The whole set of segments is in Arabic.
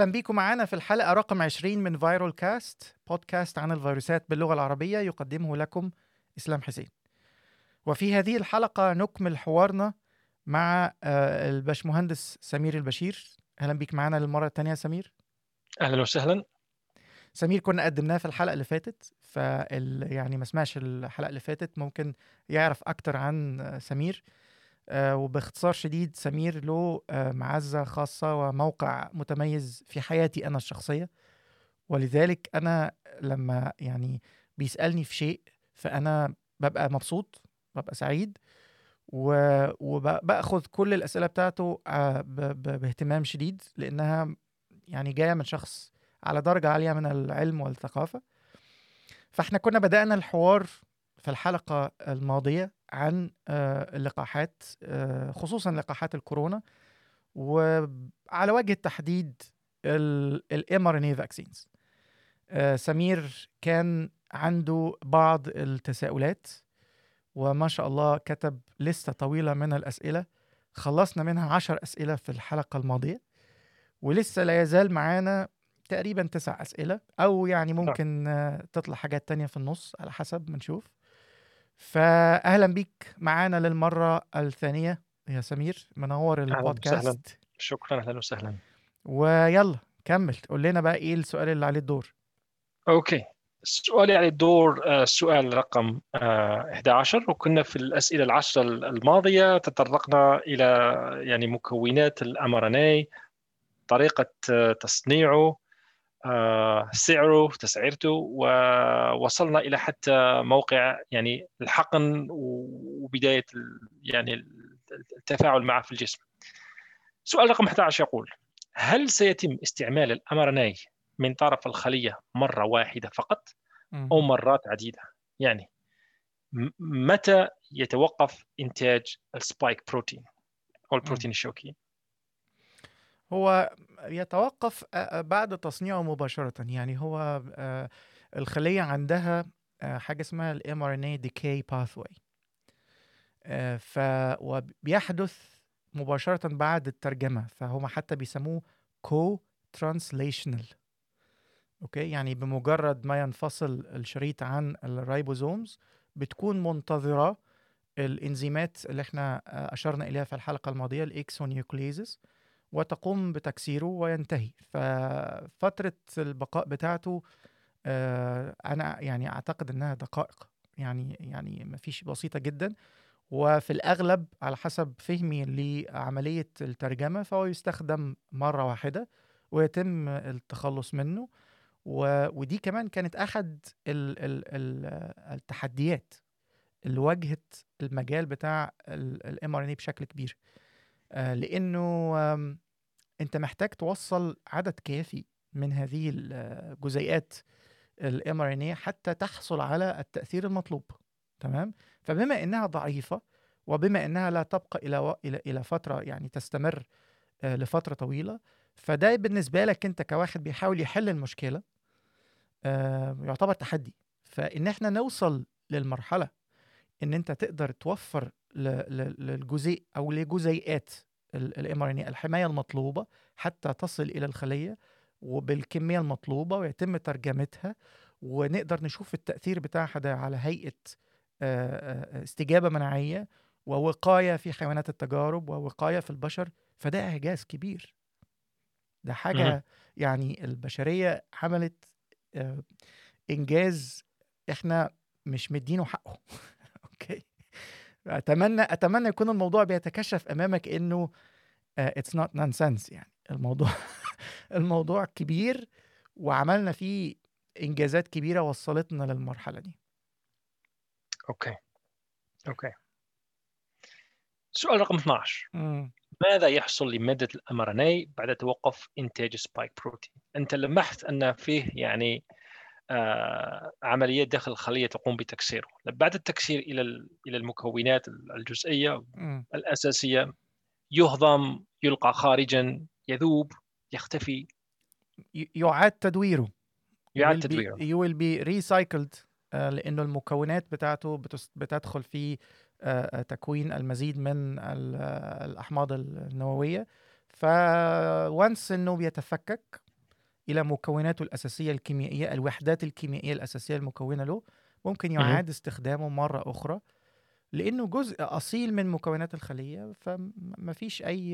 أهلا بيكم معانا في الحلقة رقم 20 من فايرال كاست بودكاست عن الفيروسات باللغة العربية يقدمه لكم إسلام حسين. وفي هذه الحلقة نكمل حوارنا مع آه، الباشمهندس سمير البشير. أهلا بيك معانا للمرة الثانية سمير. أهلا وسهلا. سمير كنا قدمناه في الحلقة اللي فاتت فال يعني ما سمعش الحلقة اللي فاتت ممكن يعرف أكتر عن آه، سمير. وباختصار شديد سمير له آه، معزة خاصة وموقع متميز في حياتي أنا الشخصية. ولذلك أنا لما يعني بيسألني في شيء فأنا ببقى مبسوط ببقى سعيد و- وباخد كل الأسئلة بتاعته آه، باهتمام شديد لأنها يعني جاية من شخص على درجة عالية من العلم والثقافة. فإحنا كنا بدأنا الحوار في الحلقة الماضية عن آه، اللقاحات آه، خصوصا لقاحات الكورونا وعلى وجه التحديد ال mRNA vaccines سمير كان عنده بعض التساؤلات وما شاء الله كتب لستة طويلة من الأسئلة. خلصنا منها عشر أسئلة في الحلقة الماضية ولسه لا يزال معانا تقريبا تسع أسئلة أو يعني ممكن آه، تطلع حاجات تانية في النص على حسب ما نشوف. فأهلا بيك معانا للمرة الثانية يا سمير منور. البودكاست. شكرا أهلا وسهلا. ويلا كمل. قول لنا بقى إيه السؤال اللي عليه الدور؟ okay. سؤالي على الدور آه، سؤال رقم آه، 11 وكنا في الأسئلة العشرة الماضية تطرقنا إلى يعني مكونات ال م طريقة آه، تصنيعه آه، سعره تسعيرته ووصلنا إلى حتى موقع يعني الحقن وبداية يعني التفاعل معه في الجسم. سؤال رقم 11 يقول: هل سيتم استعمال الأمرناي من طرف الخلية مرة واحدة فقط. أو مرات عديدة؟ يعني متى يتوقف إنتاج السبايك بروتين أو البروتين الشوكي؟ هو يتوقف بعد تصنيعه مباشرة. يعني هو الخلية عندها حاجة اسمها ال mRNA decay pathway. ف وبيحدث مباشرة بعد الترجمة. فهم حتى بيسموه co-translational. okay؟ يعني بمجرد ما ينفصل الشريط عن ال ribosomes بتكون منتظرة الإنزيمات اللي إحنا أشرنا إليها في الحلقة الماضية ال exonucleases وتقوم بتكسيره وينتهي. ففترة البقاء بتاعته آه، أنا يعني أعتقد إنها دقائق. يعني يعني مفيش بسيطة جدا. وفي الأغلب على حسب فهمي لعملية الترجمة فهو يستخدم مرة واحدة ويتم التخلص منه. ودي كمان كانت أحد ال... ال... ال... التحديات اللي واجهت المجال بتاع الام ار ان بشكل كبير. لأنه آم، أنت محتاج توصل عدد كافي من هذه الجزيئات ال mRNA حتى تحصل على التأثير المطلوب تمام؟ فبما إنها ضعيفة وبما إنها لا تبقى إلى و... إلى إلى فترة يعني تستمر آه، لفترة طويلة فده بالنسبة لك أنت كواحد بيحاول يحل المشكلة آه، يعتبر تحدي. فإن إحنا نوصل للمرحلة إن أنت تقدر توفر للجزيء أو لجزيئات ال mRNA الحماية المطلوبة حتى تصل إلى الخلية وبالكمية المطلوبة ويتم ترجمتها ونقدر نشوف التأثير بتاعها ده على هيئة آه، آه، استجابة مناعية ووقاية في حيوانات التجارب ووقاية في البشر فده إعجاز كبير. ده. حاجة يعني البشرية عملت آه، إنجاز إحنا مش مدينه حقه. okay؟ أتمنى أتمنى يكون الموضوع بيتكشف أمامك إنه it's not nonsense يعني. الموضوع الموضوع كبير وعملنا فيه إنجازات كبيرة وصلتنا للمرحلة دي. أوكي. أوكي. سؤال رقم 12 مم. ماذا يحصل لمادة الأم بعد توقف إنتاج spike protein؟ أنت لمحت أن فيه يعني آه عمليات داخل الخلية تقوم بتكسيره، بعد التكسير إلى ال- إلى المكونات الجزئية مم. الأساسية يهضم، يلقى خارجا، يذوب، يختفي، يعاد تدويره يعاد تدويره. you will be recycled آه، لأنه المكونات بتاعته بتدخل في آه، آه، تكوين المزيد من ال- آه، الأحماض النووية فوانس انه بيتفكك إلى مكوناته الأساسية الكيميائية الوحدات الكيميائية الأساسية المكونة له ممكن. يعاد استخدامه مرة أخرى لأنه جزء أصيل من مكونات الخلية فما فيش أي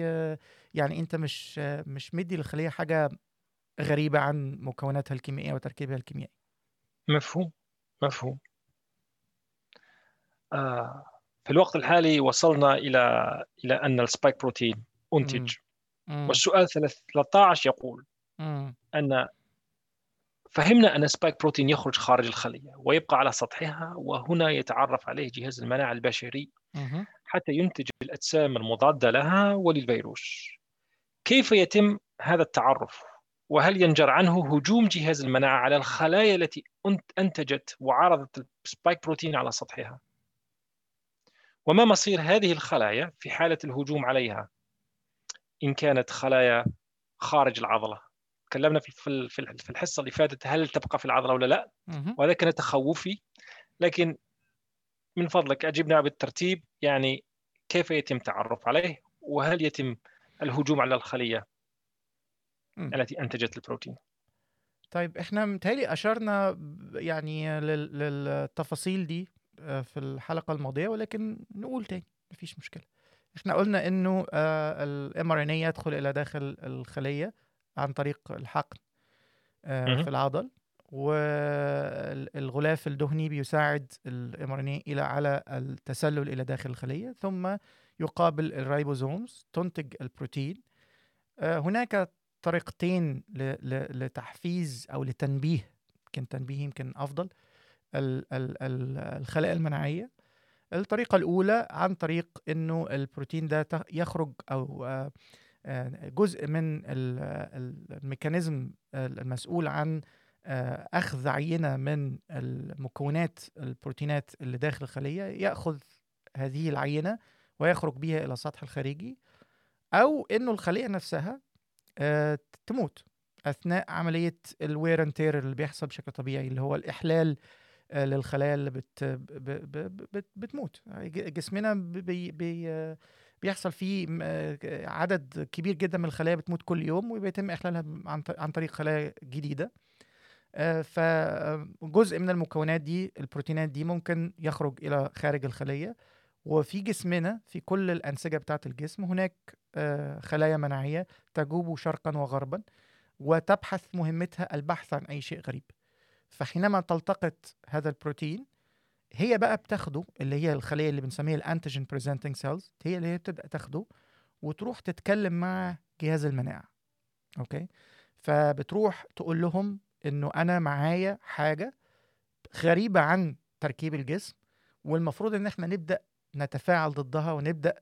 يعني أنت مش مش مدي للخلية حاجة غريبة عن مكوناتها الكيميائية وتركيبها الكيميائي مفهوم مفهوم آه في الوقت الحالي وصلنا إلى إلى أن السبايك بروتين أنتج مم. والسؤال 13 يقول أن فهمنا أن ال spike protein يخرج خارج الخلية ويبقى على سطحها وهنا يتعرف عليه جهاز المناعة البشري. حتى ينتج الأجسام المضادة لها وللفيروس. كيف يتم هذا التعرف؟ وهل ينجر عنه هجوم جهاز المناعة على الخلايا التي أنتجت وعرضت ال spike protein على سطحها؟ وما مصير هذه الخلايا في حالة الهجوم عليها؟ إن كانت خلايا خارج العضلة. تكلمنا في في الحصة اللي فاتت هل تبقى في العضلة ولا لا. وهذا كان تخوفي. لكن من فضلك أجبنا بالترتيب يعني كيف يتم التعرف عليه؟ وهل يتم الهجوم على الخلية مم. التي أنتجت البروتين؟ طيب إحنا متهيألي أشرنا يعني لل- للتفاصيل دي آه، في الحلقة الماضية ولكن نقول تاني مفيش مشكلة. إحنا قلنا إنه ال mRNA يدخل إلى داخل الخلية عن طريق الحقن آه،. في العضل والغلاف الدهني بيساعد ال mRNA على التسلل إلى داخل الخلية ثم يقابل ال ribosomes تنتج البروتين آه، هناك طريقتين لتحفيز أو لتنبيه يمكن تنبيه يمكن أفضل ال- ال- ال- الخلايا المناعية الطريقة الأولى عن طريق إنه البروتين ده يخرج أو آه، جزء من ال- ال- الميكانيزم المسؤول عن آه، أخذ عينة من المكونات البروتينات اللي داخل الخلية يأخذ هذه العينة ويخرج بها إلى السطح الخارجي أو إنه الخلية نفسها آه، تموت أثناء عملية ال wear and tear اللي بيحصل بشكل طبيعي اللي هو الإحلال آه، للخلايا اللي بت بتموت. جسمنا بي بي آه، بيحصل فيه آه، عدد كبير جدا من الخلايا بتموت كل يوم وبيتم احلالها عن طريق خلايا جديدة. آه، فجزء من المكونات دي البروتينات دي ممكن يخرج إلى خارج الخلية وفي جسمنا في كل الأنسجة بتاعة الجسم هناك آه، خلايا مناعية تجوب شرقا وغربا وتبحث مهمتها البحث عن أي شيء غريب. فحينما تلتقط هذا البروتين هي بقى بتاخده اللي هي الخلية اللي بنسميها ال antigen presenting cells هي اللي هي بتبدأ تاخده وتروح تتكلم مع جهاز المناعة okay؟ فبتروح تقول لهم إنه أنا معايا حاجة غريبة عن تركيب الجسم والمفروض إن إحنا نبدأ نتفاعل ضدها ونبدأ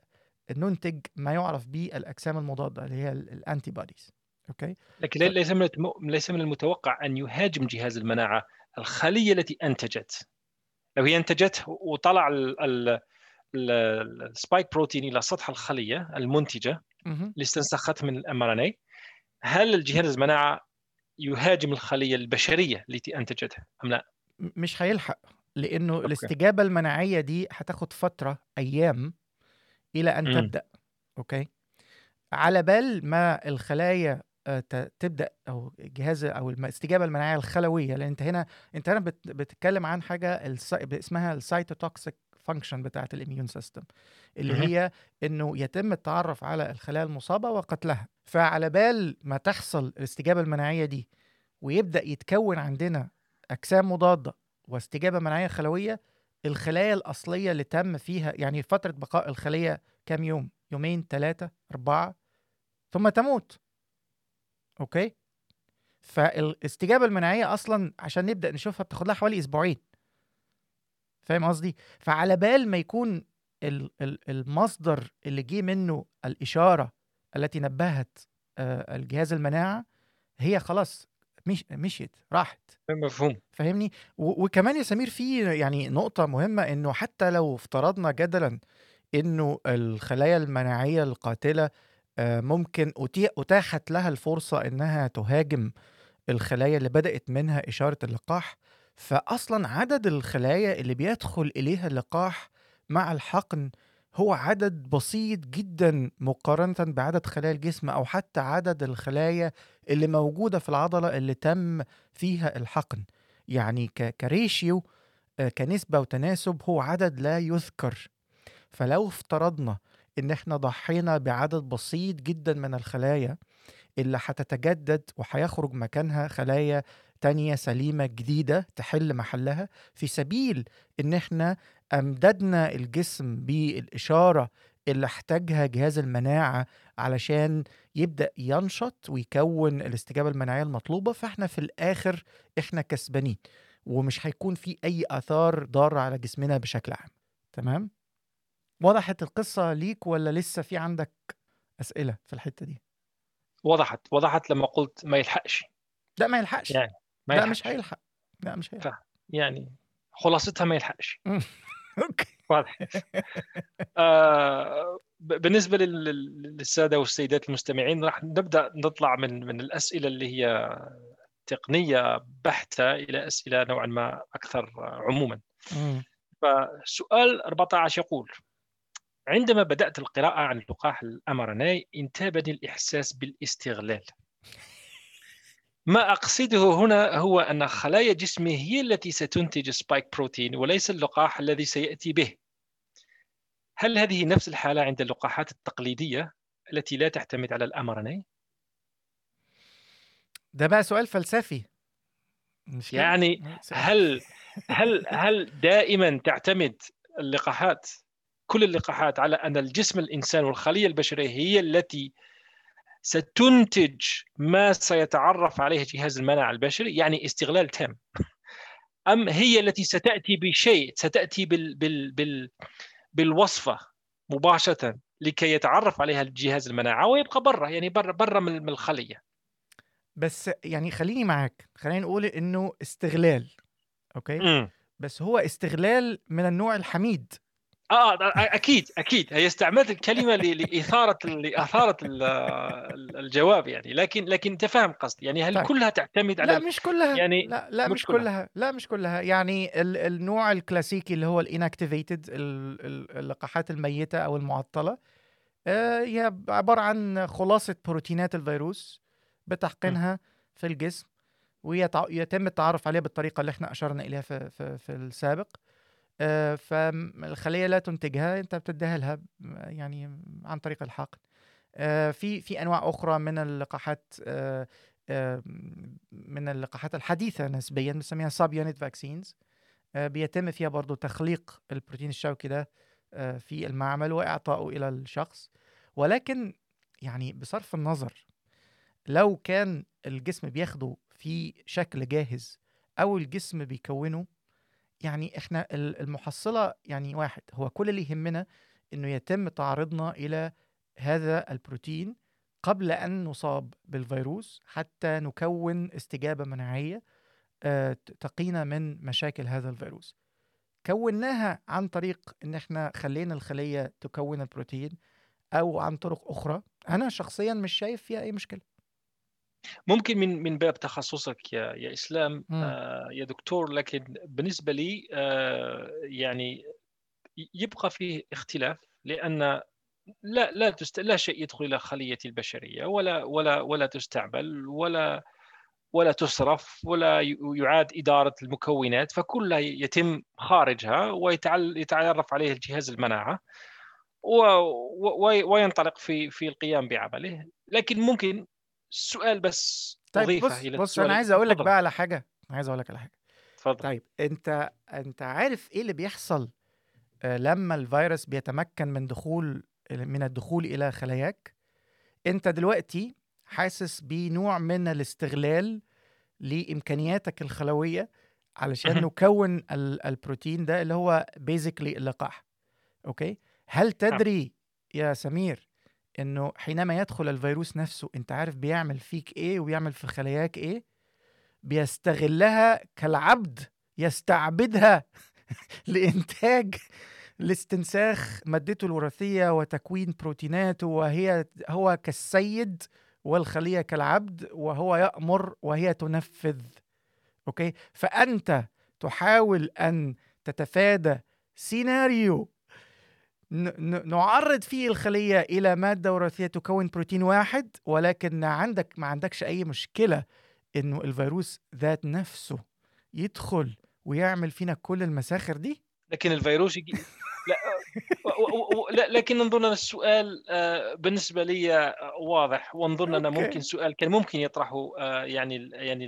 ننتج ما يعرف بالأجسام المضادة اللي هي ال antibodies okay؟ لكن لي- ليس من ليس من المتوقع أن يهاجم جهاز المناعة الخلية التي أنتجت. لو هي أنتجت وطلع ال- ال- ال- ال spike protein إلى سطح الخلية المنتجة مهم. اللي استنسخت من ال mRNA هل الجهاز المناعة يهاجم الخلية البشرية التي أنتجتها أم لا؟ م- مش هيلحق لأنه okay. الاستجابة المناعية دي هتاخد فترة أيام إلى أن مم. تبدأ okay على بال ما الخلايا تبدأ أو جهاز أو الاستجابه المناعية الخلوية لأن أنت هنا أنت هنا بت- بتتكلم عن حاجة اسمها ال cytotoxic function بتاعة ال immune system اللي. هي إنه يتم التعرف على الخلايا المصابة وقتلها. فعلى بال ما تحصل الاستجابة المناعية دي ويبدأ يتكون عندنا أجسام مضادة واستجابة مناعية خلوية الخلايا الأصلية اللي تم فيها يعني فترة بقاء الخلية كام يوم؟ يومين ثلاثة أربعة ثم تموت. أوكي؟ فالاستجابة المناعية أصلا عشان نبدأ نشوفها بتاخد لها حوالي أسبوعين. فاهم قصدي؟ فعلى بال ما يكون ال- ال- المصدر اللي جه منه الإشارة التي نبهت آه، الجهاز المناعة هي خلاص مش مشيت راحت. مفهوم. فاهمني؟ وكمان يا سمير في يعني نقطة مهمة إنه حتى لو افترضنا جدلا إنه الخلايا المناعية القاتلة آه، ممكن أتي- أتاحت لها الفرصة إنها تهاجم الخلايا اللي بدأت منها إشارة اللقاح فاصلا عدد الخلايا اللي بيدخل إليها اللقاح مع الحقن هو عدد بسيط جدا مقارنة بعدد خلايا الجسم أو حتى عدد الخلايا اللي موجودة في العضلة اللي تم فيها الحقن. يعني كريشيو آه، كنسبة وتناسب هو عدد لا يذكر. فلو افترضنا إن إحنا ضحينا بعدد بسيط جدا من الخلايا اللي هتتجدد وهيخرج مكانها خلايا تانية سليمة جديدة تحل محلها. في سبيل إن إحنا أمددنا الجسم بالإشارة اللي احتاجها جهاز المناعة علشان يبدأ ينشط ويكون الاستجابة المناعية المطلوبة فإحنا في الآخر إحنا كسبانين. ومش هيكون في أي آثار ضارة على جسمنا بشكل عام. تمام؟ وضحت القصة ليك ولا لسه في عندك أسئلة في الحتة دي؟ وضحت وضحت لما قلت ما يلحقش. لأ ما يلحقش. يعني ما لأ يلحقش. مش هيلحق. لأ مش هيلحق. يعني خلاصتها ما يلحقش. أوكي. واضح. آه ب- بالنسبة لل- لل- للسادة والسيدات المستمعين راح نبدأ نطلع من من الأسئلة اللي هي تقنية بحتة إلى أسئلة نوعا ما أكثر عموما. فسؤال 14 يقول عندما بدأت القراءة عن اللقاح الأمرناي انتابني الإحساس بالاستغلال ما أقصده هنا هو أن خلايا جسمي هي التي ستنتج سبايك بروتين وليس اللقاح الذي سيأتي به هل هذه نفس الحالة عند اللقاحات التقليدية التي لا تعتمد على الأمرناي؟ ده بقى سؤال فلسفي مش؟ يعني هل هل هل دائما تعتمد اللقاحات كل اللقاحات على أن الجسم الإنسان والخلية البشرية هي التي ستنتج ما سيتعرف عليه جهاز المناعة البشري يعني استغلال تام. أم هي التي ستأتي بشيء ستأتي بال بال بال بالوصفة مباشرة لكي يتعرف عليها الجهاز المناعة ويبقى برا يعني برا برا من من الخلية. بس يعني خليني معاك خلينا نقول إنه استغلال okay؟ امم بس هو استغلال من النوع الحميد. آه أكيد أكيد. هي استعملت الكلمة لإثارة لإثارة ال- ال- الجواب يعني. لكن لكن أنت فاهم قصدي. يعني هل طيب. كلها تعتمد على لا مش كلها. يعني لا لا مش كلها. كلها. لا مش كلها. يعني ال النوع الكلاسيكي اللي هو الانكتيفيتد اللقاحات الميتة أو المعطلة آه، هي عبارة عن خلاصة بروتينات الفيروس بتحقينها في الجسم ويتم التعرف عليها بالطريقة اللي إحنا أشرنا إليها في في, في السابق. آه، فالخليه لا تنتجها أنت بتديها لها يعني عن طريق الحقن آه، في في أنواع أخرى من اللقاحات آه، آه، من اللقاحات الحديثة نسبيا بنسميها subunit vaccines بيتم فيها برضو تخليق البروتين الشوكي ده آه، في المعمل واعطائه إلى الشخص. ولكن يعني بصرف النظر لو كان الجسم بياخده في شكل جاهز أو الجسم بيكونه يعني إحنا ال- المحصلة يعني واحد هو كل اللي يهمنا إنه يتم تعرضنا إلى هذا البروتين قبل أن نصاب بالفيروس حتى نكون استجابة مناعية آه، تقينا من مشاكل هذا الفيروس. كوناها عن طريق إن إحنا خلينا الخلية تكون البروتين أو عن طرق أخرى أنا شخصيا مش شايف فيها أي مشكلة. ممكن من من باب تخصصك يا يا إسلام مم. آه يا دكتور لكن بالنسبة لي آه يعني يبقى فيه اختلاف لأن لا لا تست... لا شيء يدخل إلى خلية البشرية ولا ولا ولا تستعمل ولا ولا تصرف ولا يعاد إدارة المكونات فكلها يتم خارجها ويتعرف عليه الجهاز المناعة و... و... وينطلق في في القيام بعمله لكن ممكن السؤال بس طيب بص إلى بص أنا عايز أقول لك. بقى على حاجة عايز أقول لك على حاجة. تفضل طيب أنت أنت عارف إيه اللي بيحصل آه، لما الفيروس بيتمكن من دخول من الدخول إلى خلاياك؟ أنت دلوقتي حاسس بنوع من الاستغلال لإمكانياتك الخلوية علشان. نكون ال- البروتين ده اللي هو basically اللقاح okay؟ هل تدري يا سمير إنه حينما يدخل الفيروس نفسه أنت عارف بيعمل فيك إيه وبيعمل في خلاياك إيه؟ بيستغلها كالعبد يستعبدها لإنتاج لاستنساخ مادته الوراثية وتكوين بروتيناته وهي هو كالسيد والخلية كالعبد وهو يأمر وهي تنفذ. okay؟ فأنت تحاول أن تتفادى سيناريو نعرض فيه الخلية إلى مادة وراثية تكون بروتين واحد ولكن عندك ما عندكش أي مشكلة إنه الفيروس ذات نفسه يدخل ويعمل فينا كل المساخر دي؟ لكن الفيروس يجي لا لا لكن نظن السؤال آه، بالنسبة لي آه، واضح ونظن انه. ممكن سؤال كان ممكن يطرحه آه، يعني يعني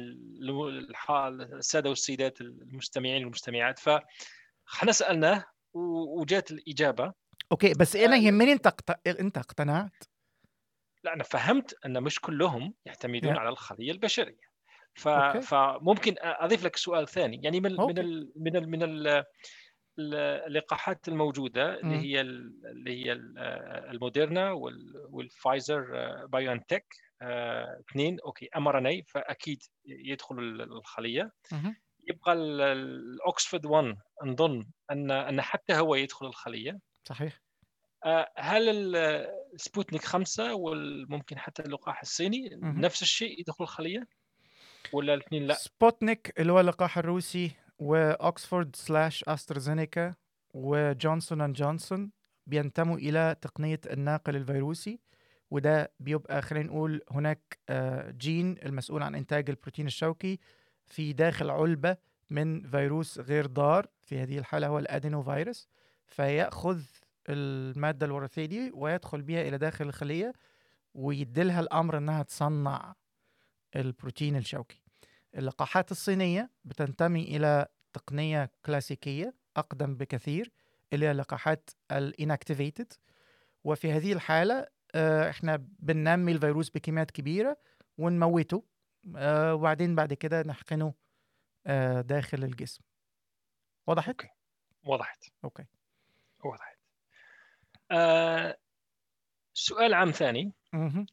السادة والسيدات المستمعين والمستمعات. فاحنا سألناه وجات الإجابة. أوكي بس آه، يهمني أنت اقت... أنت اقتنعت لا أنا فهمت أن مش كلهم يعتمدون يا. على الخلية البشرية ف... okay. فممكن أضيف لك سؤال ثاني يعني من من okay. ال... من ال... من ال... اللقاحات الموجودة اللي. هي ال- اللي هي ال- الموديرنا وال- والفايزر آه، بايو تك اثنين okay mRNA فأكيد يدخل ال- الخلية. يبقى ال- الاوكسفورد 1 نظن ان أن حتى هو يدخل الخلية صحيح. آه، هل ال- سبوتنيك خمسة وممكن حتى اللقاح الصيني مهم. نفس الشيء يدخل الخلية؟ ولا الاثنين لا؟ سبوتنيك اللي هو اللقاح الروسي واوكسفورد slash أسترازينيكا وجونسون أند جونسون بينتموا إلى تقنية الناقل الفيروسي وده بيبقى خلينا نقول هناك آه، جين المسؤول عن إنتاج البروتين الشوكي في داخل علبة من فيروس غير ضار في هذه الحالة هو ال adenovirus فيأخذ المادة الوراثية دي ويدخل بها إلى داخل الخلية ويديلها الأمر إنها تصنع البروتين الشوكي. اللقاحات الصينية بتنتمي إلى تقنية كلاسيكية أقدم بكثير اللي هي اللقاحات ال inactivated وفي هذه الحالة آه، إحنا بننمي الفيروس بكميات كبيرة ونموته آه، وبعدين بعد كده نحقنه آه، داخل الجسم. وضحت؟ okay. وضحت. okay. وضحت آه سؤال عام ثاني.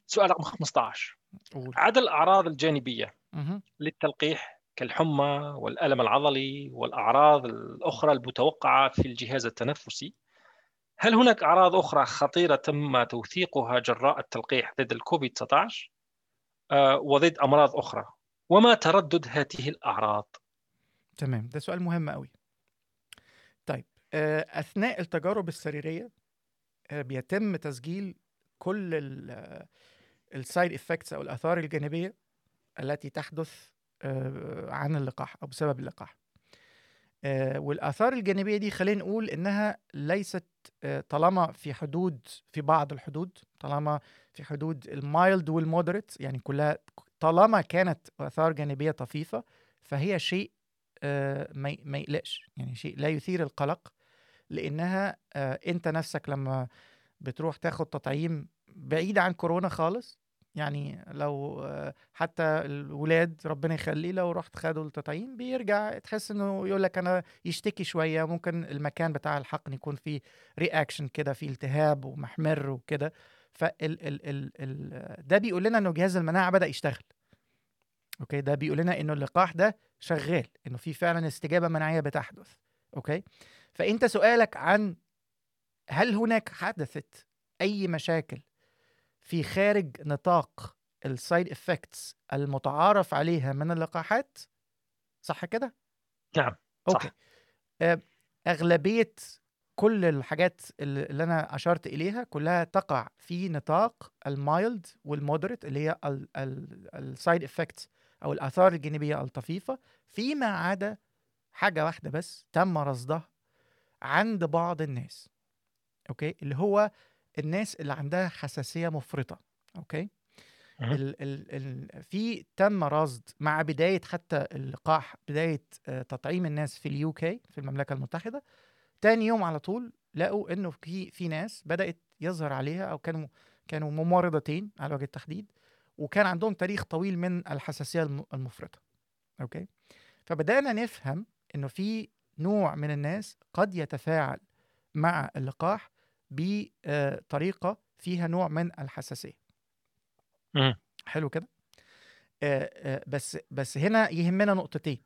سؤال رقم 15 قول. عدد الأعراض الجانبية مهم. للتلقيح كالحمى والألم العضلي والأعراض الأخرى المتوقعة في الجهاز التنفسي؟ هل هناك أعراض أخرى خطيرة تم توثيقها جراء التلقيح ضد الكوفيد 19 آه، وضد أمراض أخرى. وما تردد هذه الأعراض؟ تمام. ده سؤال مهم قوي أثناء التجارب السريرية آه، بيتم تسجيل كل ال side effects أو الآثار الجانبية التي تحدث آه، عن اللقاح أو بسبب اللقاح. آه، والآثار الجانبية دي خلينا نقول إنها ليست آه، طالما في حدود في بعض الحدود طالما في حدود المايلد والمودريت يعني كلها طالما كانت آثار جانبية طفيفة فهي شيء آه، ما يقلقش. يعني شيء لا يثير القلق لإنها آه، أنت نفسك لما بتروح تاخد تطعيم بعيد عن كورونا خالص يعني لو آه، حتى الولاد ربنا يخليه لو رحت خدوا التطعيم بيرجع تحس إنه يقول لك أنا يشتكي شوية ممكن المكان بتاع الحقن يكون فيه reaction كده فيه التهاب ومحمر وكده. فال ال ال ال ده بيقول لنا إنه جهاز المناعة بدأ يشتغل. okay? ده بيقول لنا إنه اللقاح ده شغال إنه في فعلا استجابة مناعية بتحدث. okay? فأنت سؤالك عن هل هناك حدثت أي مشاكل في خارج نطاق ال side effects المتعارف عليها من اللقاحات؟ صح كده؟ نعم صح. okay. آه، أغلبية كل الحاجات اللي اللي أنا أشرت إليها كلها تقع في نطاق ال mild وال moderate اللي هي ال side effects أو الآثار الجانبية الطفيفة فيما عدا حاجة واحدة بس تم رصدها عند بعض الناس okay? اللي هو الناس اللي عندها حساسية مفرطة okay. ال ال ال في تم رصد مع بداية حتى اللقاح بداية آه، تطعيم الناس في ال UK في المملكة المتحدة. تاني يوم على طول لقوا إنه في في ناس بدأت يظهر عليها أو كانوا كانوا ممرضتين على وجه التحديد وكان عندهم تاريخ طويل من الحساسية الم- المفرطة okay? فبدأنا نفهم إنه في نوع من الناس قد يتفاعل مع اللقاح بطريقه فيها نوع من الحساسية. حلو كده؟ آه، آه، بس بس هنا يهمنا نقطتين.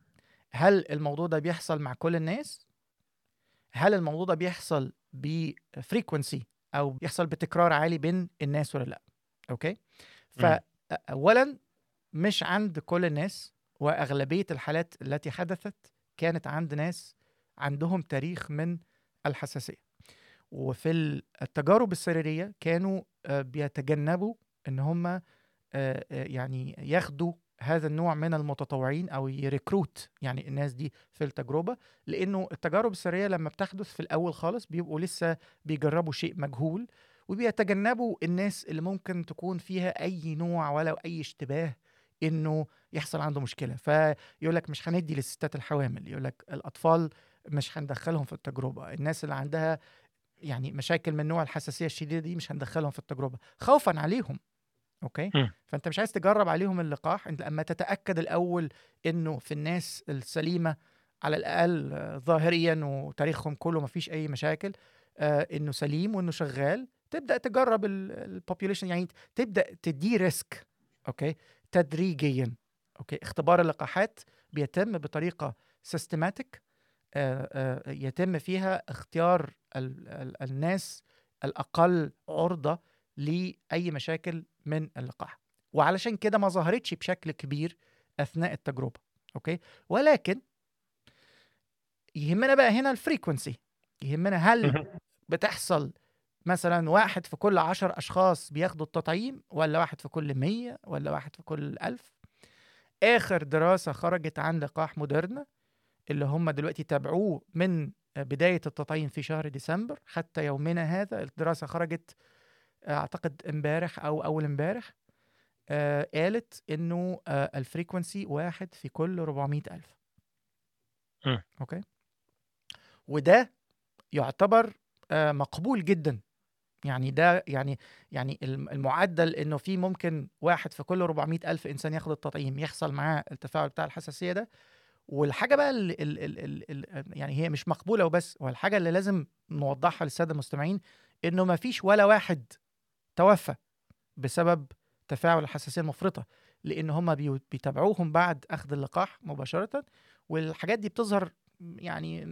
هل الموضوع ده بيحصل مع كل الناس؟ هل الموضوع ده بيحصل ب frequency أو بيحصل بتكرار عالي بين الناس ولا لأ؟ okay. فاولا مش عند كل الناس وأغلبية الحالات التي حدثت كانت عند ناس عندهم تاريخ من الحساسية. وفي التجارب السريرية كانوا آه، بيتجنبوا إن هم آه، آه، يعني ياخدوا هذا النوع من المتطوعين أو يريكروت يعني الناس دي في التجربة. لأنه التجارب السريه لما بتحدث في الأول خالص بيبقوا لسه بيجربوا شيء مجهول وبيتجنبوا الناس اللي ممكن تكون فيها أي نوع ولا أي اشتباه إنه يحصل عنده مشكلة. فيقول لك مش هندي للستات الحوامل يقول لك الأطفال مش هندخلهم في التجربة. الناس اللي عندها يعني مشاكل من نوع الحساسية الشديدة دي مش هندخلهم في التجربة خوفا عليهم okay? م. فأنت مش عايز تجرب عليهم اللقاح أنت لما تتأكد الأول إنه في الناس السليمة على الأقل ظاهريا وتاريخهم كله ما فيش أي مشاكل آه إنه سليم وإنه شغال تبدأ تجرب ال population يعني تبدأ تدي risk okay? تدريجيا okay? اختبار اللقاحات بيتم بطريقة systematic يتم فيها اختيار ال ال الناس الأقل عرضة لأي مشاكل من اللقاح. وعلشان كده ما ظهرتش بشكل كبير أثناء التجربة okay? ولكن يهمنا بقى هنا ال frequency يهمنا هل بتحصل مثلا واحد في كل عشر أشخاص بياخدوا التطعيم ولا واحد في كل مية ولا واحد في كل ألف؟ آخر دراسة خرجت عن لقاح موديرنا اللي هم دلوقتي تابعوه من بداية التطعيم في شهر ديسمبر حتى يومنا هذا الدراسة خرجت أعتقد امبارح أو أول امبارح آه قالت إنه آه ال frequency واحد في كل 400 ألف. م. okay? وده يعتبر آه مقبول جدا. يعني ده يعني يعني المعدل إنه في ممكن واحد في كل 400 ألف إنسان ياخد التطعيم يحصل معاه التفاعل بتاع الحساسية ده والحاجة بقى اللي ال ال ال ال يعني هي مش مقبولة وبس والحاجة اللي لازم نوضحها للسادة المستمعين إنه ما فيش ولا واحد توفى بسبب تفاعل الحساسية المفرطة لأن هم بيتابعوهم بعد أخذ اللقاح مباشرة والحاجات دي بتظهر يعني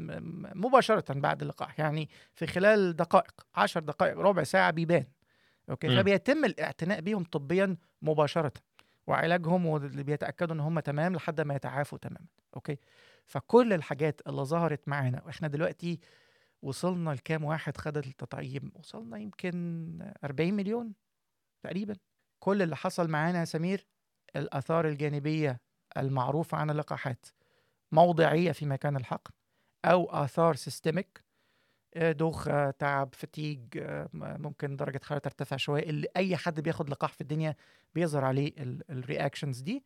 مباشرة بعد اللقاح يعني في خلال دقائق عشر دقائق ربع ساعة بيبان okay م. فبيتم الاعتناء بيهم طبيا مباشرة وعلاجهم واللي بيتأكدوا إن هم تمام لحد ما يتعافوا تماما okay؟ فكل الحاجات اللي ظهرت معانا وإحنا دلوقتي وصلنا لكام واحد خد التطعيم؟ وصلنا يمكن 40 مليون تقريبا. كل اللي حصل معانا يا سمير الآثار الجانبية المعروفة عن اللقاحات موضعية في مكان الحقن أو آثار systemic دوخه تعب fatigue آه، ممكن درجة حرارة ترتفع شوية اللي أي حد بياخد لقاح في الدنيا بيظهر عليه ال reactions دي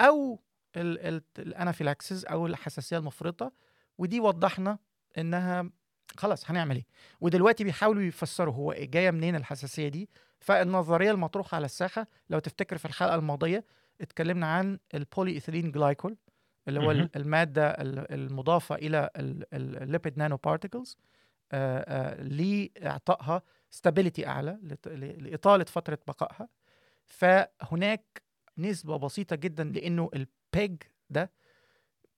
أو ال anaphylaxis أو الحساسية المفرطة ودي وضحنا إنها خلاص هنعمل إيه. ودلوقتي بيحاولوا يفسروا هو جاية منين الحساسية دي. فالنظرية المطروحة على الساحة لو تفتكر في الحلقة الماضية اتكلمنا عن ال polyethylene glycol اللي هو المادة المضافة إلى ال lipid nanoparticles لإعطائها stability أعلى لإطالة فترة بقائها. فهناك نسبة بسيطة جدا لإنه ال PEG ده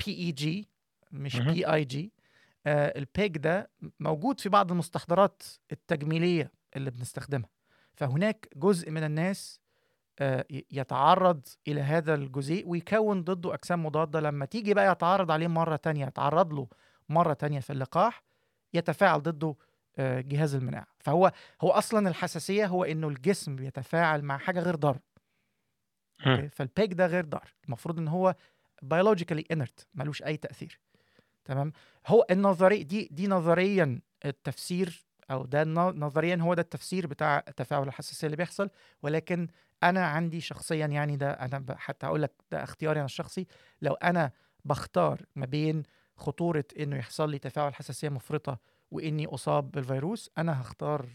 PEG مش PIG ال PEG ده موجود في بعض المستحضرات التجميلية اللي بنستخدمها. فهناك جزء من الناس آه، يتعرض إلى هذا الجزيء ويكون ضده أجسام مضادة. لما تيجي بقى يتعرض عليه مرة تانية يتعرض له مرة تانية في اللقاح يتفاعل ضده آه، جهاز المناعة. فهو هو أصلا الحساسية هو إنه الجسم بيتفاعل مع حاجة غير ضار. فال PEG ده غير ضار. المفروض إن هو biologically inert ملوش أي تأثير. تمام؟ هو النظري دي دي نظريا التفسير أو ده نظريا هو ده التفسير بتاع تفاعل الحساسية اللي بيحصل. ولكن أنا عندي شخصيا يعني ده أنا حتى أقول لك ده اختياري أنا الشخصي لو أنا بختار ما بين خطورة إنه يحصل لي تفاعل حساسية مفرطة وإني أصاب بالفيروس أنا هختار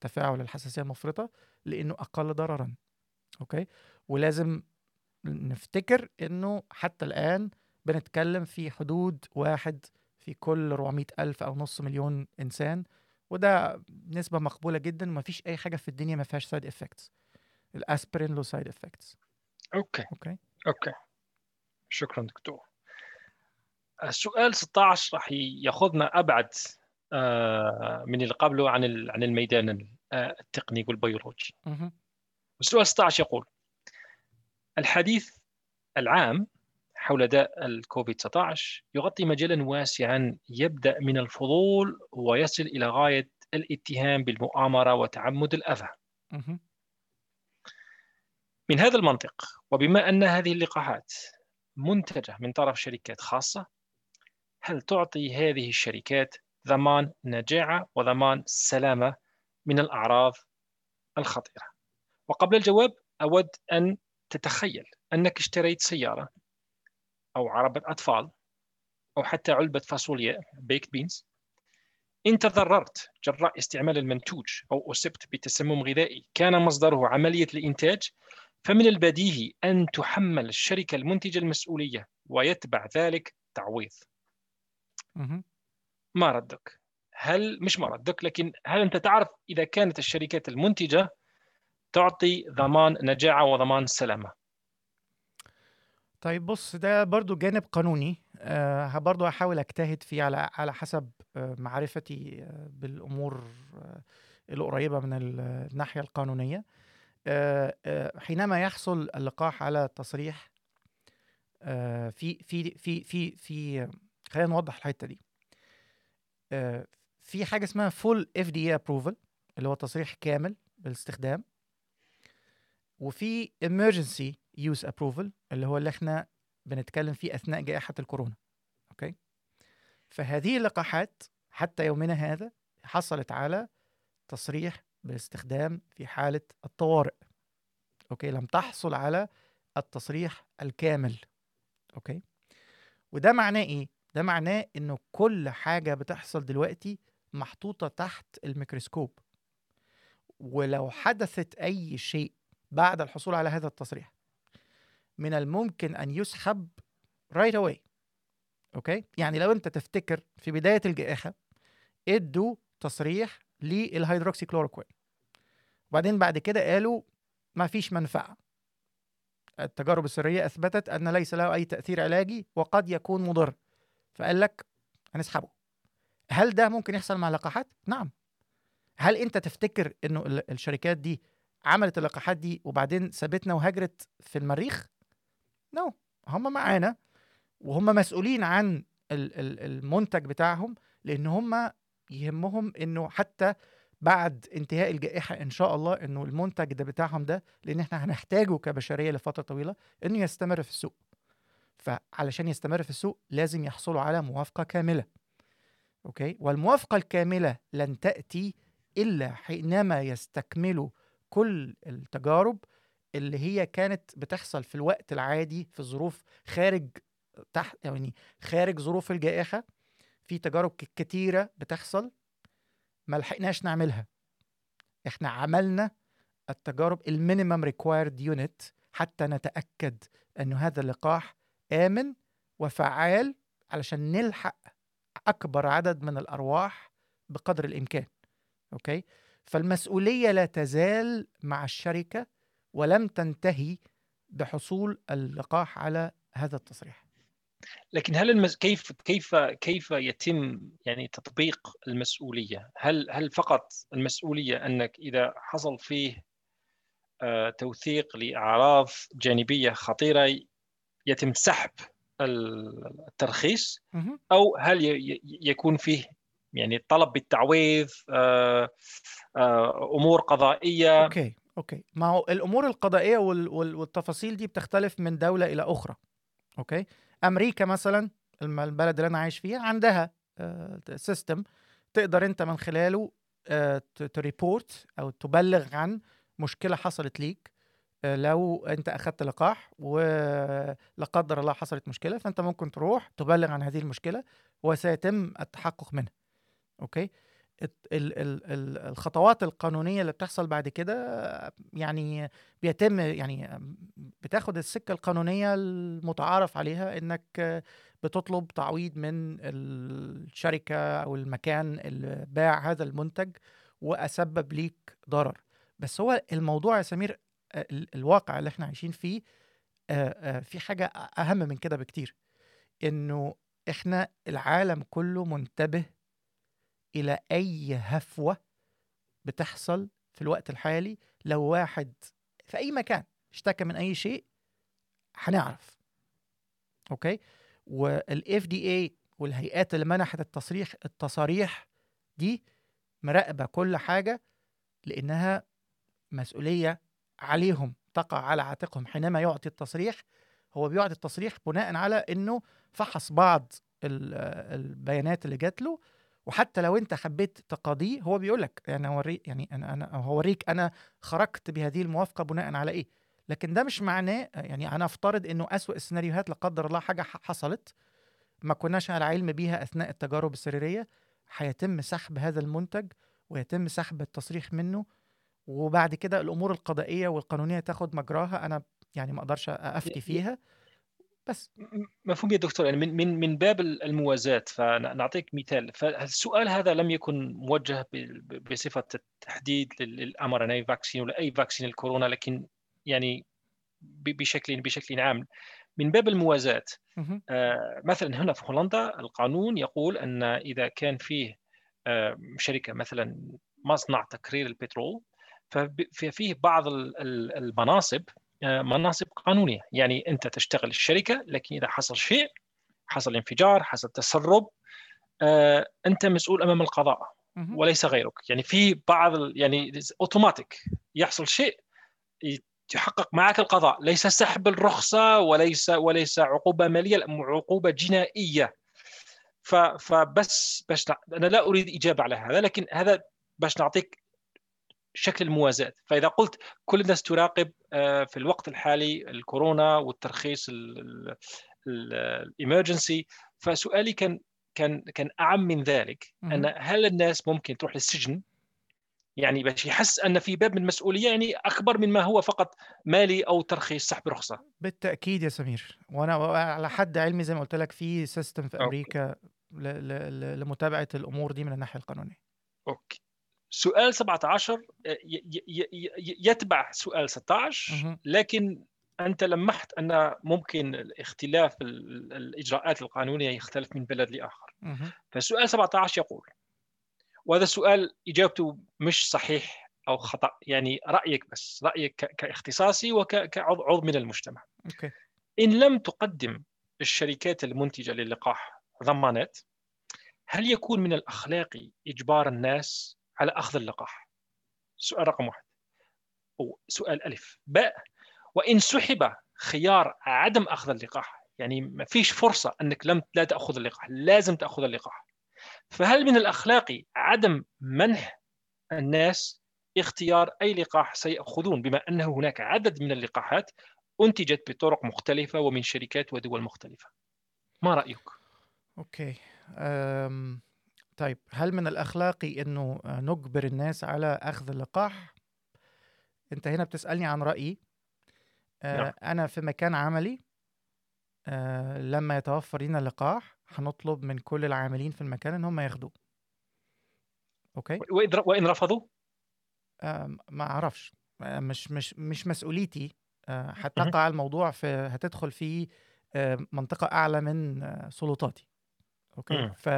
تفاعل الحساسية المفرطة لإنه أقل ضررا. أوكي؟ ولازم نفتكر إنه حتى الآن بنتكلم في حدود واحد في كل 400 ألف أو نص مليون إنسان وده نسبة مقبولة جدا ومفيش أي حاجة في الدنيا ما فيهاش side effects الاسبرين له side effects okay. okay؟ okay. شكرا دكتور. السؤال 16 راح ياخذنا أبعد آه، من اللي قبله عن عن الميدان آه، التقني والبيولوجي. السؤال 16 يقول الحديث العام حول داء الكوفيد 19 يغطي مجالا واسعا يبدأ من الفضول ويصل إلى غاية الاتهام بالمؤامرة وتعمد الأذى. مهم. من هذا المنطق وبما أن هذه اللقاحات منتجة من طرف شركات خاصة هل تعطي هذه الشركات ضمان نجاعة وضمان سلامة من الأعراض الخطيرة وقبل الجواب أود أن تتخيل أنك اشتريت سيارة أو عربة أطفال أو حتى علبة فاصوليا بيكت بينز إن تضررت جراء استعمال المنتوج أو أصبت بتسمم غذائي كان مصدره عملية الإنتاج فمن البديهي أن تحمل الشركة المنتجة المسؤولية ويتبع ذلك تعويض. ما ردك. هل مش ما ردك لكن هل أنت تعرف إذا كانت الشركات المنتجة تعطي ضمان نجاعة وضمان سلامة؟ طيب بص ده برضو جانب قانوني. آه برضو هحاول أجتهد فيه على على حسب آه معرفتي آه بالأمور آه القريبة من ال- الناحية القانونية. حينما يحصل اللقاح على تصريح في في في في في خلينا نوضح الحتة دي. آه في حاجة اسمها full FDA approval اللي هو تصريح كامل بالاستخدام. وفي emergency use approval اللي هو اللي إحنا بنتكلم فيه أثناء جائحة الكورونا. okay؟ فهذه اللقاحات حتى يومنا هذا حصلت على تصريح بالاستخدام في حالة الطوارئ. okay؟ لم تحصل على التصريح الكامل. okay؟ وده معناه إيه؟ ده معناه إنه كل حاجة بتحصل دلوقتي محطوطة تحت الميكروسكوب. ولو حدثت أي شيء بعد الحصول على هذا التصريح من الممكن أن يسحب right away. okay؟ يعني لو أنت تفتكر في بداية الجائحة إدوا تصريح للهيدروكسي كلوروكوين وبعدين بعد كده قالوا ما فيش منفعة. التجارب السريرية أثبتت أن ليس له أي تأثير علاجي وقد يكون مضر. فقال لك هنسحبه. هل ده ممكن يحصل مع اللقاحات؟ نعم. هل أنت تفتكر إنه ال- الشركات دي عملت اللقاحات دي وبعدين سابتنا وهاجرت في المريخ؟ نو no. هم معانا وهم مسؤولين عن ال- ال- المنتج بتاعهم لأن هم يهمهم إنه حتى بعد انتهاء الجائحة إن شاء الله إنه المنتج ده بتاعهم ده لأن إحنا هنحتاجه كبشرية لفترة طويلة إنه يستمر في السوق. فعلشان يستمر في السوق لازم يحصلوا على موافقة كاملة. okay؟ والموافقة الكاملة لن تأتي إلا حينما يستكملوا كل التجارب اللي هي كانت بتحصل في الوقت العادي في ظروف خارج تحت يعني خارج ظروف الجائحة. في تجارب كتيرة بتحصل ما لحقناش نعملها. إحنا عملنا التجارب ال minimum required يعني حتى نتأكد انه هذا اللقاح آمن وفعال علشان نلحق أكبر عدد من الأرواح بقدر الإمكان أوكي فالمسؤولية لا تزال مع الشركة ولم تنتهي بحصول اللقاح على هذا التصريح لكن هل المس... كيف كيف كيف يتم يعني تطبيق المسؤولية؟ هل هل فقط المسؤولية أنك إذا حصل فيه آه، توثيق لاعراض جانبية خطيرة يتم سحب ال- الترخيص. أو هل يكون فيه يعني طلب بالتعويض آه، آه، أمور قضائية؟ أوكي أوكي. ما هو الأمور القضائية وال... وال... والتفاصيل دي بتختلف من دولة إلى أخرى. okay؟ أمريكا مثلا البلد اللي أنا عايش فيها عندها system تقدر أنت من خلاله ت report أو تبلغ عن مشكلة حصلت ليك. آه، لو أنت اخذت لقاح ولا قدر الله حصلت مشكلة فأنت ممكن تروح تبلغ عن هذه المشكلة وسيتم التحقق منها. okay؟ الخطوات القانونية اللي بتحصل بعد كده آه، يعني بيتم يعني آه، بتاخد السكة القانونية المتعارف عليها إنك آه، بتطلب تعويض من الشركة أو المكان اللي باع هذا المنتج وسبب ليك ضرر. بس هو الموضوع يا سمير آه، الواقع اللي إحنا عايشين فيه آه، آه، في حاجة أهم من كده بكتير. إنه إحنا العالم كله منتبه إلى أي هفوة بتحصل في الوقت الحالي. لو واحد في أي مكان اشتكى من أي شيء هنعرف. okay؟ وال FDA والهيئات اللي منحت التصريح التصاريح دي مراقبة كل حاجة لأنها مسؤولية عليهم تقع على عاتقهم. حينما يعطي التصريح هو بيعطي التصريح بناء على إنه فحص بعض ال- البيانات اللي جات له. وحتى لو أنت حبيت تقاضيه هو بيقول لك يعني اوريك يعني أنا أنا هوريك أنا خرجت بهذه الموافقة بناء على إيه. لكن ده مش معناه يعني أنا أفترض إنه أسوأ السيناريوهات لا قدر الله حاجة حصلت ما كناش على علم بيها أثناء التجارب السريرية هيتم سحب هذا المنتج ويتم سحب التصريح منه وبعد كده الأمور القضائية والقانونية تاخد مجراها أنا يعني ما أقدرش أفتي فيها. بس. مفهوم يا دكتور. يعني من من من باب الموازاة فنعطيك مثال. فالسؤال هذا لم يكن موجه ب- ب- بصفة التحديد لل mRNA vaccine ولا أي vaccine الكورونا لكن يعني بشكل بشكل عام. من باب الموازاة مهم. آه، مثلا هنا في هولندا القانون يقول أن إذا كان فيه آه، شركة مثلا مصنع تكرير البترول ففيه بعض ال- ال- المناصب آه، مناصب قانونية. يعني أنت تشتغل الشركة لكن إذا حصل شيء حصل انفجار حصل تسرب آه، أنت مسؤول أمام القضاء. وليس غيرك. يعني في بعض يعني اوتوماتيك يحصل شيء يحقق معك القضاء. ليس سحب الرخصة وليس وليس لا، عقوبة جنائية. ف- فبس باش أنا لا أريد إجابة على هذا لكن هذا باش نعطيك شكل الموازاة. فإذا قلت كل الناس تراقب آه، في الوقت الحالي الكورونا والترخيص الإمرجنسي فسؤالي كان كان كان أعم من ذلك. أن هل الناس ممكن تروح للسجن؟ يعني باش يحس أن في باب من المسؤولية يعني أكبر مما هو فقط مالي أو ترخيص سحب رخصة. بالتأكيد يا سمير. وأنا على حد علمي زي ما قلت لك في system في okay. أمريكا ل- ل- لمتابعة الأمور دي من الناحية القانونية. okay. سؤال 17 ي- ي- ي- ي- يتبع سؤال 16 مهم. لكن أنت لمحت أن ممكن اختلاف ال- الإجراءات القانونية يختلف من بلد لآخر مهم. فالسؤال 17 يقول وهذا السؤال إجابته مش صحيح أو خطأ يعني رأيك بس رأيك كاختصاصي وكعضو عضو من المجتمع أوكي إن لم تقدم الشركات المنتجة للقاح ضمانات هل يكون من الأخلاقي إجبار الناس على أخذ اللقاح؟ سؤال رقم واحد. سؤال ألف. باء وإن سحب خيار عدم أخذ اللقاح يعني ما فيش فرصة أنك لم لا تأخذ اللقاح لازم تأخذ اللقاح. فهل من الأخلاقي عدم منح الناس اختيار أي لقاح سيأخذون؟ بما أنه هناك عدد من اللقاحات أنتجت بطرق مختلفة ومن شركات ودول مختلفة. ما رأيك؟ أوكي. أم... طيب هل من الأخلاقي إنه آه، نجبر الناس على أخذ اللقاح؟ أنت هنا بتسألني عن رأيي. آه نعم. أنا في مكان عملي آه لما يتوفر لنا اللقاح هنطلب من كل العاملين في المكان إن هم ياخدوه. okay؟ وإن- وإن رفضوا؟ آه ما أعرفش. آه مش مش مش مسؤوليتي. آه هتقع الموضوع في هتدخل في آه منطقة أعلى من آه سلطاتي. okay مم. ف.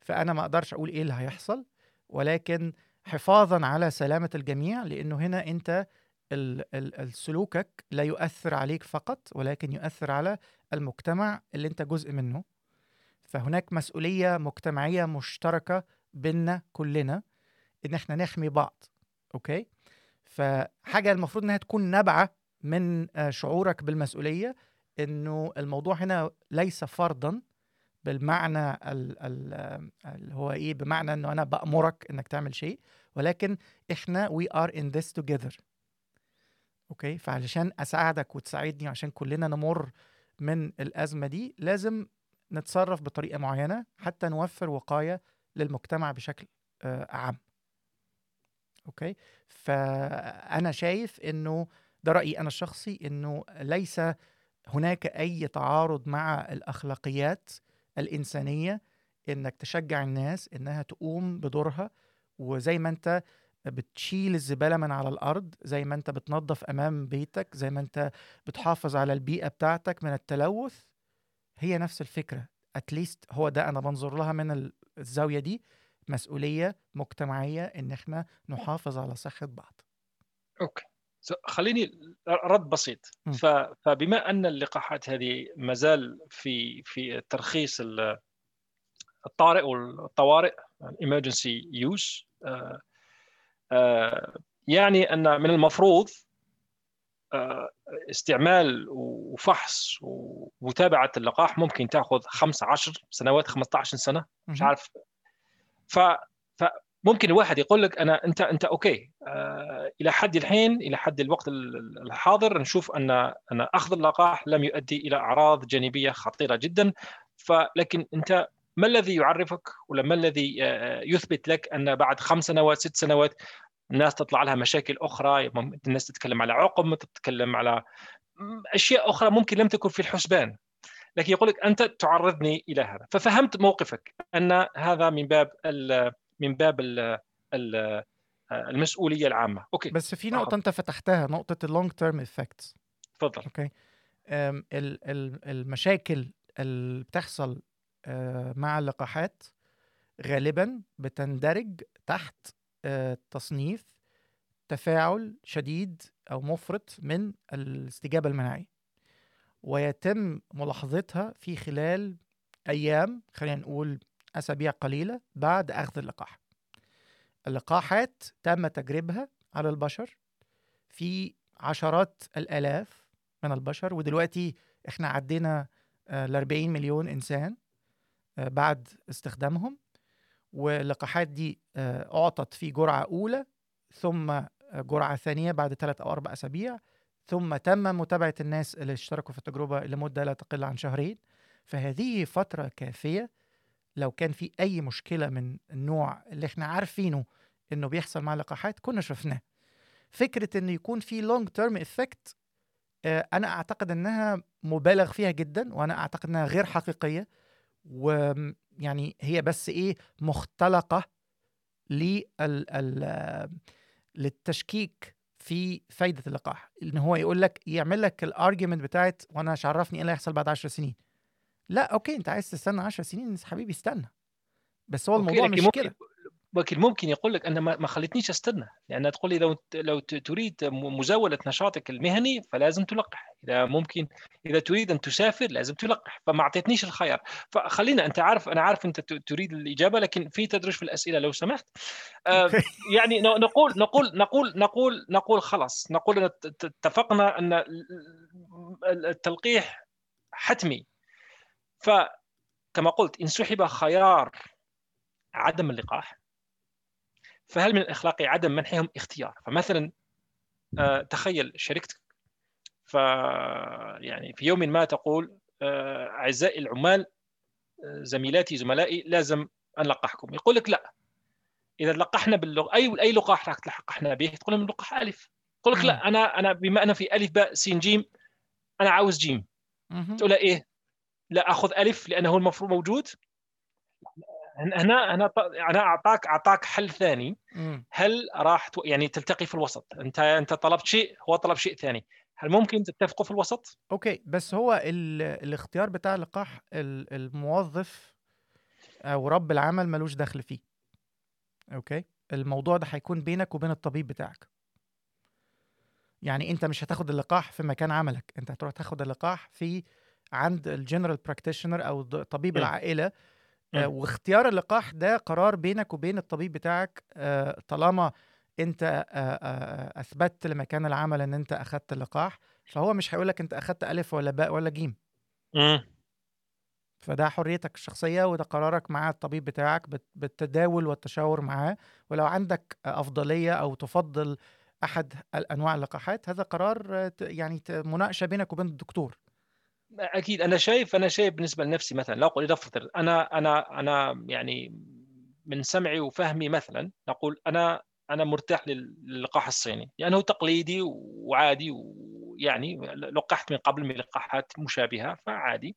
فأنا ما أقدرش أقول إيه اللي هيحصل ولكن حفاظا على سلامة الجميع لأنه هنا أنت ال ال السلوكك لا يؤثر عليك فقط ولكن يؤثر على المجتمع اللي أنت جزء منه فهناك مسؤولية مجتمعية مشتركة بيننا كلنا إن إحنا نحمي بعض أوكي فحاجة المفروض إنها تكون نابعة من آه، شعورك بالمسؤولية إنه الموضوع هنا ليس فرضا بالمعنى ال- ال- اللي هو إيه بمعنى إنه أنا بأمرك إنك تعمل شيء ولكن إحنا we are in this together. okay؟ فعلشان أساعدك وتساعدني عشان كلنا نمر من الأزمة دي لازم نتصرف بطريقة معينة حتى نوفر وقاية للمجتمع بشكل آه، اعم أوكي؟ فأنا شايف إنه ده رأيي أنا الشخصي إنه ليس هناك أي تعارض مع الأخلاقيات الإنسانية إنك تشجع الناس إنها تقوم بدورها وزي ما أنت بتشيل الزبالة من على الأرض زي ما أنت بتنظف أمام بيتك زي ما أنت بتحافظ على البيئة بتاعتك من التلوث هي نفس الفكرة. اتليست هو ده أنا بنظر لها من ال- الزاوية دي. مسؤولية مجتمعية إن إحنا نحافظ على صحة بعض. أوكي. خليني رد بسيط. فبما أن اللقاحات هذه مازال في في ترخيص ال- الطارئ والطوارئ emergency use آه، آه، يعني أن من المفروض استعمال وفحص ومتابعة اللقاح ممكن تأخذ 15 سنوات 15 سنة مش عارف. ف فممكن الواحد يقول لك أنا أنت أنت أوكي. آه إلى حد الحين إلى حد الوقت الحاضر نشوف أن أن أخذ اللقاح لم يؤدي إلى أعراض جانبية خطيرة جدا. فلكن أنت ما الذي يعرفك ولا ما الذي يثبت لك أن بعد خمس سنوات ست سنوات الناس تطلع لها مشاكل أخرى الناس تتكلم على عقم تتكلم على أشياء أخرى ممكن لم تكن في الحسبان. لكن يقول لك أنت تعرضني إلى هذا. ففهمت موقفك أن هذا من باب من باب ال ال المسؤولية العامة. okay. بس في نقطة أنت فتحتها نقطة ال long term effects تفضل. أوكي. المشاكل اللي بتحصل آه، مع اللقاحات غالبا بتندرج تحت آه، تصنيف تفاعل شديد أو مفرط من الاستجابة المناعية. ويتم ملاحظتها في خلال أيام خلينا نقول أسابيع قليلة بعد أخذ اللقاح. اللقاحات تم تجريبها على البشر في عشرات الآلاف من البشر ودلوقتي إحنا عدينا ل 40 مليون إنسان آه، بعد استخدامهم. واللقاحات دي آه، أعطت في جرعة أولى ثم آه، جرعة ثانية بعد ثلاث أو أربع أسابيع ثم تم متابعة الناس اللي اشتركوا في التجربة لمدة لا تقل عن شهرين. فهذه فترة كافية لو كان في أي مشكلة من النوع اللي إحنا عارفينه إنه بيحصل مع اللقاحات كنا شفناه. فكرة إنه يكون في long term effect أنا أعتقد إنها مبالغ فيها جدا وأنا أعتقد إنها غير حقيقية ويعني هي بس إيه مختلقة لل للتشكيك في فايدة اللقاح. إن هو يقول لك يعمل لك ال argument بتاعت وأنا مش عرفني إيه اللي هيحصل بعد 10 سنين. لأ okay أنت عايز تستنى 10 سنين حبيبي استنى. بس هو الموضوع مش كده. ولكن ممكن يقول لك أنا ما خلتنيش أستنى. لأن تقول لي لو لو تريد مزاولة نشاطك المهني فلازم تلقح. إذا ممكن إذا تريد أن تسافر لازم تلقح فما أعطيتنيش الخيار. فخلينا أنت عارف أنا عارف أنت تريد الإجابة لكن في تدرج في الأسئلة لو سمحت. آه يعني نقول نقول نقول نقول نقول خلاص. نقول اتفقنا أن التلقيح حتمي. فكما قلت إن سحب خيار عدم اللقاح فهل من الاخلاقي عدم منحهم اختيار؟ فمثلا آه، تخيل شركتك ف يعني في يوم ما تقول آه، أعزائي العمال آه، زميلاتي زملائي لازم نلقحكم يقول لك لا. إذا لقحنا باللغة أي أي لقاح راح تلقحنا به تقول لهم لقاح ألف. يقول لك لا أنا أنا بما أنا في ألف باء س ج أنا عاوز جيم. تقول له إيه؟ لا أخذ ألف لأنه هو المفروض موجود. هنا هنا أنا أعطاك أعطاك حل ثاني. هل راح يعني تلتقي في الوسط. أنت أنت طلبت شيء هو طلب شيء ثاني. هل ممكن تتفقوا في الوسط؟ okay بس هو الاختيار بتاع اللقاح الموظف أو رب العمل ملوش دخل فيه. okay؟ الموضوع ده هيكون بينك وبين الطبيب بتاعك. يعني أنت مش هتاخد اللقاح في مكان عملك. أنت هتروح تاخد اللقاح في عند ال general practitioner أو طبيب. العائلة آه، واختيار اللقاح ده قرار بينك وبين الطبيب بتاعك آه، طالما أنت آه، أثبتت لمكان العمل إن أنت أخدت اللقاح فهو مش هيقول لك أنت أخدت ألف ولا باء ولا جيم. فده حريتك الشخصية وده قرارك مع الطبيب بتاعك بالتداول والتشاور معاه. ولو عندك أفضلية أو تفضل أحد أنواع اللقاحات هذا قرار يعني مناقشة بينك وبين الدكتور. أكيد أنا شايف أنا شايف بالنسبة لنفسي مثلا لو أقول لنفترض أنا أنا أنا يعني من سمعي وفهمي مثلا نقول أنا أنا مرتاح للقاح الصيني لأنه تقليدي وعادي ويعني لقحت من قبل من لقاحات مشابهة فعادي.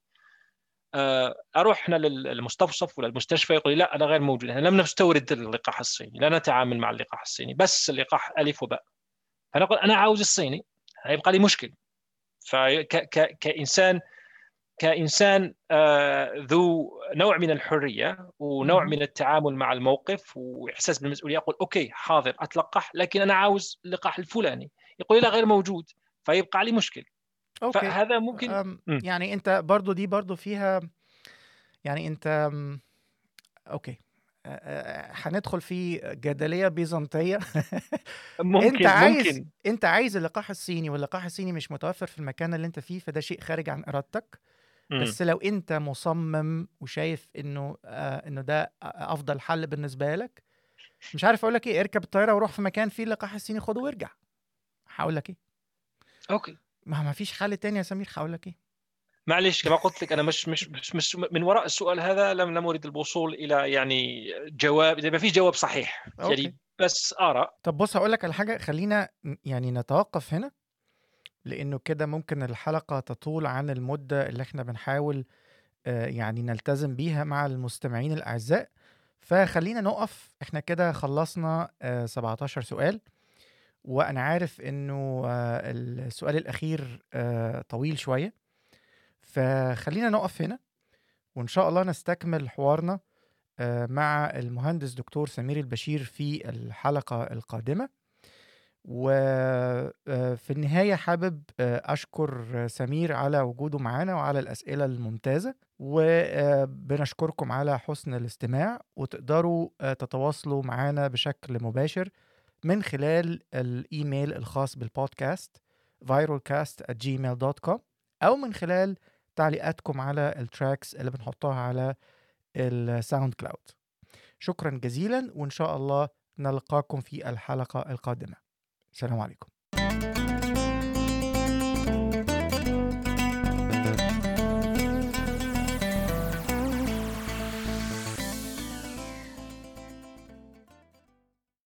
آه، أروح هنا للمستوصف ولا المستشفى يقول لي لا أنا غير موجود إحنا لم نستورد اللقاح الصيني لا نتعامل مع اللقاح الصيني بس اللقاح ألف وباء. فانا أقول أنا عاوز الصيني هيبقى لي مشكل فكإنسان كإنسان آه، ذو نوع من الحرية ونوع من التعامل مع الموقف وإحساس بالمسؤولية أقول أوكي حاضر أتلقح لكن أنا عاوز اللقاح الفلاني. يقول لا غير موجود فيبقى علي مشكل okay. فهذا ممكن يعني أنت برضو دي برضو فيها يعني أنت okay. آه، هندخل في جدلية بيزنطية. ممكن انت عايز ممكن. أنت عايز اللقاح الصيني واللقاح الصيني مش متوفر في المكان اللي أنت فيه فده شيء خارج عن إرادتك. بس لو أنت مصمم وشايف إنه آه إنه ده أفضل حل بالنسبة لك مش عارف أقول لك إيه اركب الطيارة وروح في مكان فيه اللقاح الصيني خده وارجع. هقول لك إيه. okay. ما ما فيش حل تاني يا سمير هقول لك إيه. معلش كما قلت لك أنا مش مش مش, مش من وراء السؤال هذا لم لم أريد الوصول إلى يعني جواب إذا ما في جواب صحيح okay. يعني بس اراء طب بص هقول لك على حاجة خلينا يعني نتوقف هنا لأنه كده ممكن الحلقة تطول عن المدة اللي إحنا بنحاول آه، يعني نلتزم بيها مع المستمعين الأعزاء. فخلينا نقف. إحنا كده خلصنا آه، 17 سؤال وأنا عارف إنه آه، السؤال الأخير آه، طويل شوية. فخلينا نقف هنا وإن شاء الله نستكمل حوارنا آه، مع المهندس دكتور سمير البشير في الحلقة القادمة. وفي النهاية حابب آه، أشكر آه، سمير على وجوده معانا وعلى الأسئلة الممتازة وبنشكركم على حسن الاستماع وتقدروا آه، تتواصلوا معنا بشكل مباشر من خلال الإيميل الخاص بالبودكاست virolcast@gmail.com أو من خلال تعليقاتكم على ال tracks اللي بنحطها على ال SoundCloud شكرا جزيلا وإن شاء الله نلقاكم في الحلقة القادمة. السلام عليكم.